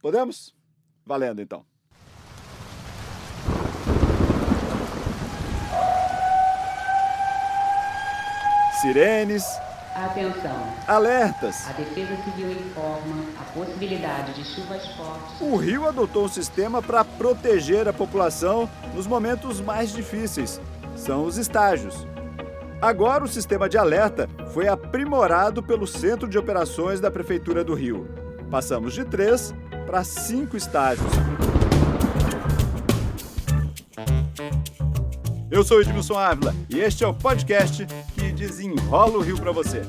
Podemos? Valendo então. Sirenes. Atenção. Alertas. A Defesa Civil informa a possibilidade de chuvas fortes. O Rio adotou um sistema para proteger a população nos momentos mais difíceis. São os estágios. Agora, o sistema de alerta foi aprimorado pelo Centro de Operações da Prefeitura do Rio. Passamos de três para cinco estágios. Eu sou Edmilson Ávila e este é o podcast que desenrola o Rio para você.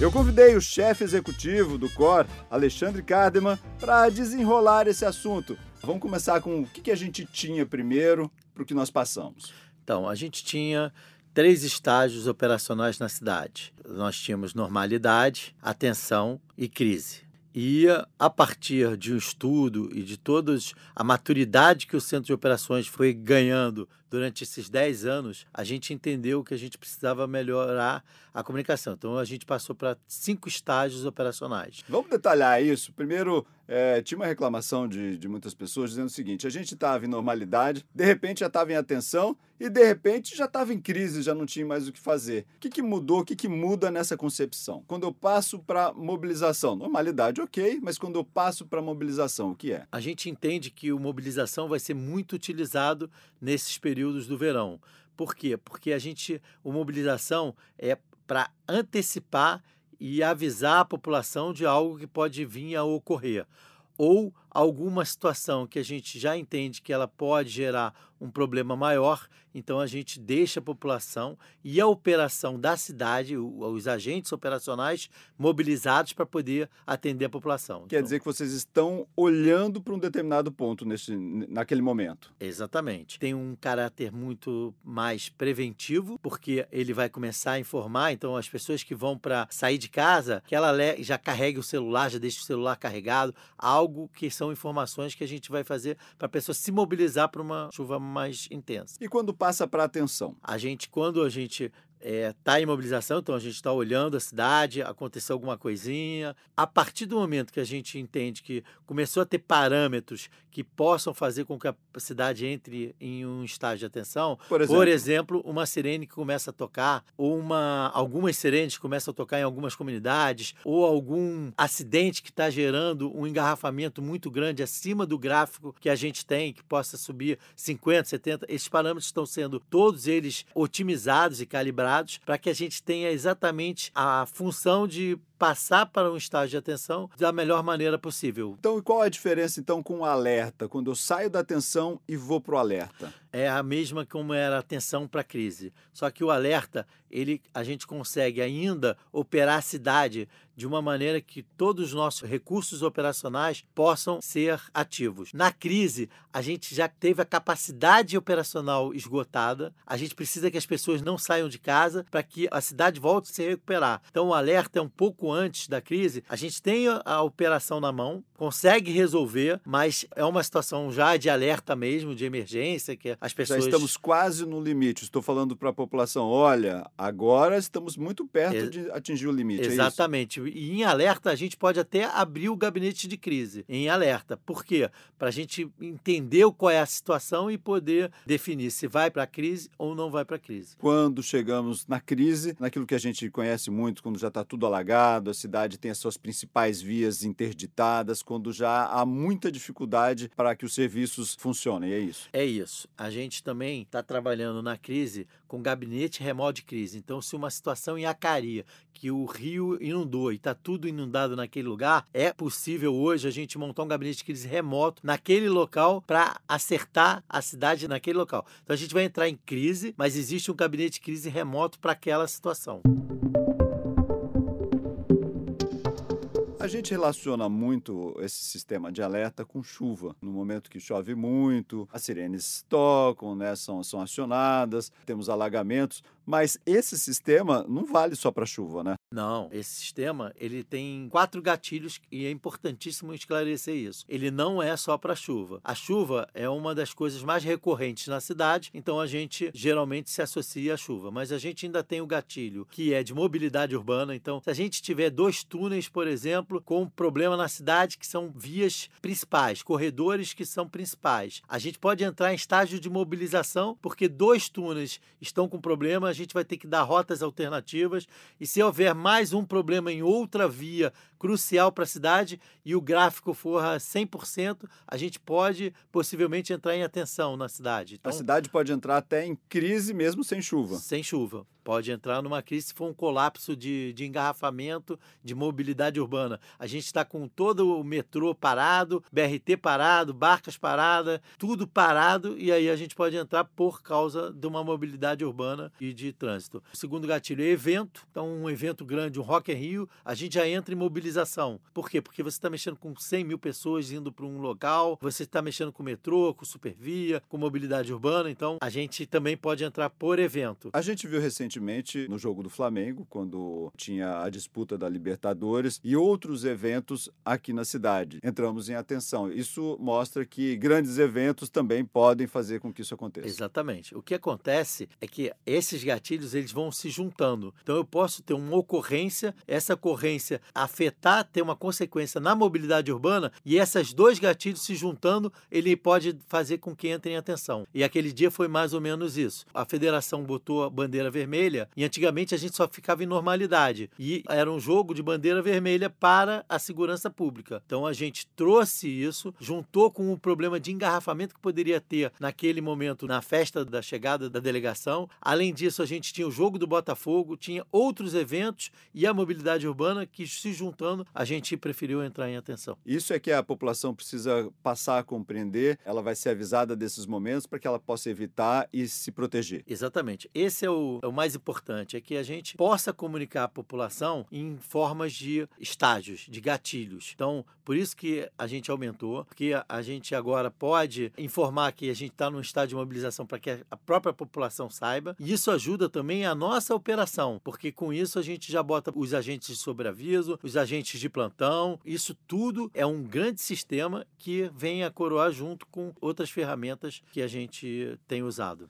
Eu convidei o chefe executivo do COR, Alexandre Cardeman, para desenrolar esse assunto. Vamos começar com o que a gente tinha primeiro para o que nós passamos. Então, a gente tinha três estágios operacionais na cidade. Nós tínhamos normalidade, atenção e crise. E a partir de um estudo e de toda a maturidade que o Centro de Operações foi ganhando durante esses 10 anos, a gente entendeu que a gente precisava melhorar a comunicação. Então a gente passou para cinco estágios operacionais. Vamos detalhar isso. Primeiro, é, tinha uma reclamação de, de muitas pessoas dizendo o seguinte: a gente estava em normalidade, de repente já estava em atenção e de repente já estava em crise, já não tinha mais o que fazer. O que, que mudou? O que, que muda nessa concepção? Quando eu passo para mobilização, normalidade, ok, mas quando eu passo para mobilização, o que é? A gente entende que o mobilização vai ser muito utilizado nesses períodos do verão. Por quê? Porque a gente, o mobilização é para antecipar e avisar a população de algo que pode vir a ocorrer ou alguma situação que a gente já entende que ela pode gerar um problema maior, então a gente deixa a população e a operação da cidade, os agentes operacionais mobilizados para poder atender a população. Quer então, dizer que vocês estão olhando para um determinado ponto nesse, naquele momento. Exatamente. Tem um caráter muito mais preventivo, porque ele vai começar a informar, então as pessoas que vão para sair de casa, que ela já carregue o celular, já deixe o celular carregado, algo que são informações que a gente vai fazer para a pessoa se mobilizar para uma chuva mais intensa. E quando passa para atenção? A gente, quando a gente está é, tá em mobilização, então a gente está olhando a cidade, aconteceu alguma coisinha. A partir do momento que a gente entende que começou a ter parâmetros que possam fazer com que a cidade entre em um estágio de atenção, por exemplo, por exemplo uma sirene que começa a tocar, ou uma, algumas sirenes começam a tocar em algumas comunidades, ou algum acidente que está gerando um engarrafamento muito grande acima do gráfico que a gente tem, que possa subir 50, 70, esses parâmetros estão sendo todos eles otimizados e calibrados para que a gente tenha exatamente a função de passar para um estágio de atenção da melhor maneira possível. Então, e qual a diferença então com o alerta, quando eu saio da atenção e vou para o alerta? É a mesma como era a atenção para a crise. Só que o alerta, ele, a gente consegue ainda operar a cidade de uma maneira que todos os nossos recursos operacionais possam ser ativos. Na crise, a gente já teve a capacidade operacional esgotada, a gente precisa que as pessoas não saiam de casa para que a cidade volte a se recuperar. Então, o alerta é um pouco antes da crise, a gente tem a operação na mão, consegue resolver, mas é uma situação já de alerta mesmo, de emergência, que as pessoas... Já estamos quase no limite. Estou falando para a população, olha, agora estamos muito perto de atingir o limite. É Exatamente. É e em alerta, a gente pode até abrir o gabinete de crise. Em alerta. Por quê? Para a gente entender qual é a situação e poder definir se vai para a crise ou não vai para a crise. Quando chegamos na crise, naquilo que a gente conhece muito, quando já está tudo alagado, a cidade tem as suas principais vias interditadas, quando já há muita dificuldade para que os serviços funcionem, é isso? É isso. A gente também está trabalhando na crise com gabinete remoto de crise. Então, se uma situação em Acaria, que o rio inundou está tudo inundado naquele lugar, é possível hoje a gente montar um gabinete de crise remoto naquele local para acertar a cidade naquele local. Então, a gente vai entrar em crise, mas existe um gabinete de crise remoto para aquela situação. A gente relaciona muito esse sistema de alerta com chuva. No momento que chove muito, as sirenes tocam, né, são, são acionadas, temos alagamentos, Mas esse sistema não vale só para chuva, né? Não, esse sistema ele tem quatro gatilhos e é importantíssimo esclarecer isso. Ele não é só para chuva. A chuva é uma das coisas mais recorrentes na cidade, então a gente geralmente se associa à chuva. Mas a gente ainda tem o gatilho que é de mobilidade urbana. Então, se a gente tiver dois túneis, por exemplo, com um problema na cidade que são vias principais, corredores que são principais, a gente pode entrar em estágio de mobilização porque dois túneis estão com problema, a gente vai ter que dar rotas alternativas e se houver mais um problema em outra via crucial para a cidade e o gráfico for a 100%, a gente pode possivelmente entrar em atenção na cidade. Então, a cidade pode entrar até em crise mesmo sem chuva. Sem chuva. Pode entrar numa crise se for um colapso de, de engarrafamento, de mobilidade urbana. A gente está com todo o metrô parado, BRT parado, barcas paradas, tudo parado, e aí a gente pode entrar por causa de uma mobilidade urbana e de trânsito. O segundo gatilho é evento. Então, um evento grande, um Rock in Rio, a gente já entra em mobilização. Por quê? Porque você está mexendo com 100 mil pessoas indo para um local, você está mexendo com metrô, com supervia, com mobilidade urbana, então a gente também pode entrar por evento. A gente viu recentemente recentemente no jogo do Flamengo, quando tinha a disputa da Libertadores e outros eventos aqui na cidade. Entramos em atenção. Isso mostra que grandes eventos também podem fazer com que isso aconteça. Exatamente. O que acontece é que esses gatilhos eles vão se juntando. Então eu posso ter uma ocorrência, essa ocorrência afetar, ter uma consequência na mobilidade urbana e esses dois gatilhos se juntando, ele pode fazer com que entre em atenção. E aquele dia foi mais ou menos isso. A federação botou a bandeira vermelha vermelha. E antigamente a gente só ficava em normalidade. E era um jogo de bandeira vermelha para a segurança pública. Então a gente trouxe isso, juntou com o problema de engarrafamento que poderia ter naquele momento na festa da chegada da delegação. Além disso, a gente tinha o jogo do Botafogo, tinha outros eventos e a mobilidade urbana que se juntando, a gente preferiu entrar em atenção. Isso é que a população precisa passar a compreender, ela vai ser avisada desses momentos para que ela possa evitar e se proteger. Exatamente. Esse é o, é o mais importante é que a gente possa comunicar à população em formas de estágios, de gatilhos. Então, por isso que a gente aumentou, porque a gente agora pode informar que a gente está num estado de mobilização para que a própria população saiba. E isso ajuda também a nossa operação, porque com isso a gente já bota os agentes de sobreaviso, os agentes de plantão. Isso tudo é um grande sistema que vem a coroar junto com outras ferramentas que a gente tem usado.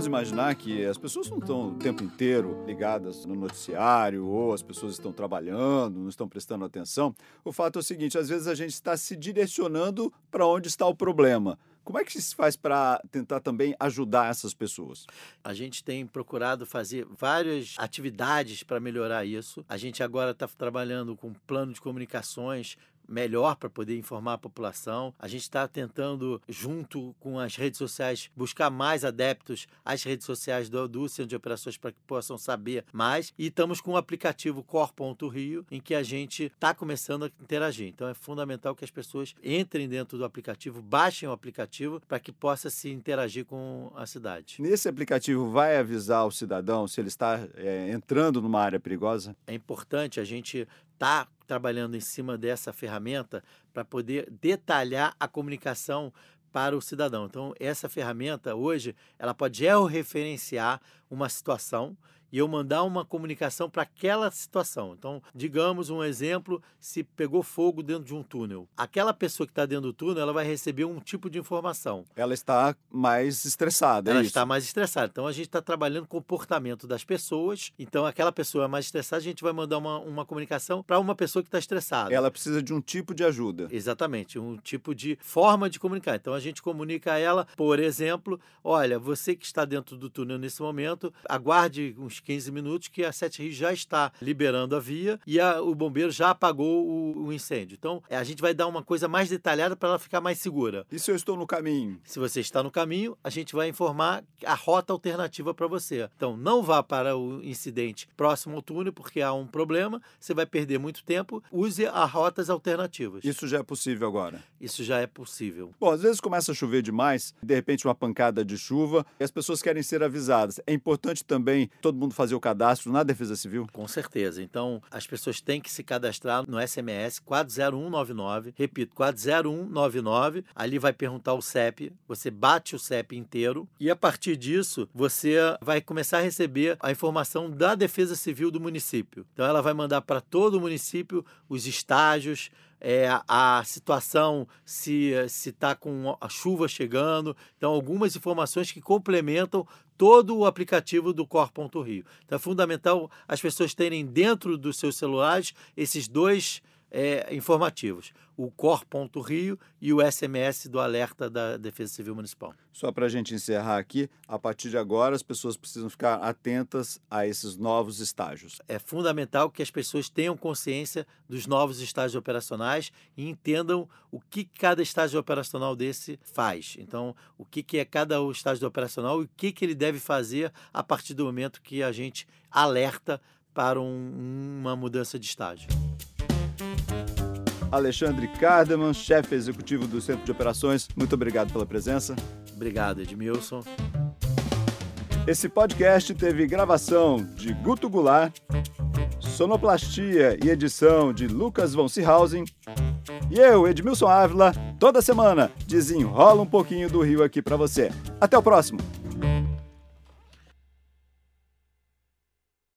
Vamos imaginar que as pessoas não estão o tempo inteiro ligadas no noticiário, ou as pessoas estão trabalhando, não estão prestando atenção. O fato é o seguinte: às vezes a gente está se direcionando para onde está o problema. Como é que se faz para tentar também ajudar essas pessoas? A gente tem procurado fazer várias atividades para melhorar isso. A gente agora está trabalhando com plano de comunicações melhor para poder informar a população. A gente está tentando, junto com as redes sociais, buscar mais adeptos às redes sociais do, do Centro de Operações para que possam saber mais. E estamos com o aplicativo Cor.rio, em que a gente está começando a interagir. Então é fundamental que as pessoas entrem dentro do aplicativo, baixem o aplicativo para que possa se interagir com a cidade. Nesse aplicativo vai avisar o cidadão se ele está é, entrando numa área perigosa? É importante a gente estar tá trabalhando em cima dessa ferramenta para poder detalhar a comunicação para o cidadão. Então, essa ferramenta hoje, ela pode georreferenciar uma situação e eu mandar uma comunicação para aquela situação. Então, digamos um exemplo, se pegou fogo dentro de um túnel. Aquela pessoa que está dentro do túnel, ela vai receber um tipo de informação. Ela está mais estressada, é Ela está mais estressada. Então, a gente está trabalhando o comportamento das pessoas. Então, aquela pessoa mais estressada, a gente vai mandar uma, uma comunicação para uma pessoa que está estressada. Ela precisa de um tipo de ajuda. Exatamente, um tipo de forma de comunicar. Então, a gente comunica a ela, por exemplo, olha, você que está dentro do túnel nesse momento, aguarde uns 15 minutos que a Sete Rios já está liberando a via e a, o bombeiro já apagou o, o incêndio. Então, é, a gente vai dar uma coisa mais detalhada para ela ficar mais segura. E se eu estou no caminho? Se você está no caminho, a gente vai informar a rota alternativa para você. Então, não vá para o incidente próximo ao túnel, porque há um problema, você vai perder muito tempo. Use as rotas alternativas. Isso já é possível agora? Isso já é possível. Bom, às vezes começa a chover demais, de repente uma pancada de chuva, e as pessoas querem ser avisadas. É importante também todo mundo mundo fazer o cadastro na Defesa Civil? Com certeza. Então, as pessoas têm que se cadastrar no SMS 40199. Repito, 40199. Ali vai perguntar o CEP. Você bate o CEP inteiro e a partir disso você vai começar a receber a informação da Defesa Civil do município. Então, ela vai mandar para todo o município os estágios é, a situação se está com a chuva chegando. Então, algumas informações que complementam todo o aplicativo do Cor.rio. Então, é fundamental as pessoas terem dentro dos seus celulares esses dois é, informativos, o Cor.rio e o SMS do alerta da Defesa Civil Municipal. Só para a gente encerrar aqui, a partir de agora as pessoas precisam ficar atentas a esses novos estágios. É fundamental que as pessoas tenham consciência dos novos estágios operacionais e entendam o que cada estágio operacional desse faz. Então, o que, que é cada estágio operacional e o que, que ele deve fazer a partir do momento que a gente alerta para um, uma mudança de estágio. Alexandre Cardeman, chefe executivo do Centro de Operações, muito obrigado pela presença. Obrigado, Edmilson. Esse podcast teve gravação de Guto Goulart, sonoplastia e edição de Lucas von Seehausen. E eu, Edmilson Ávila, toda semana desenrola um pouquinho do Rio aqui para você. Até o próximo!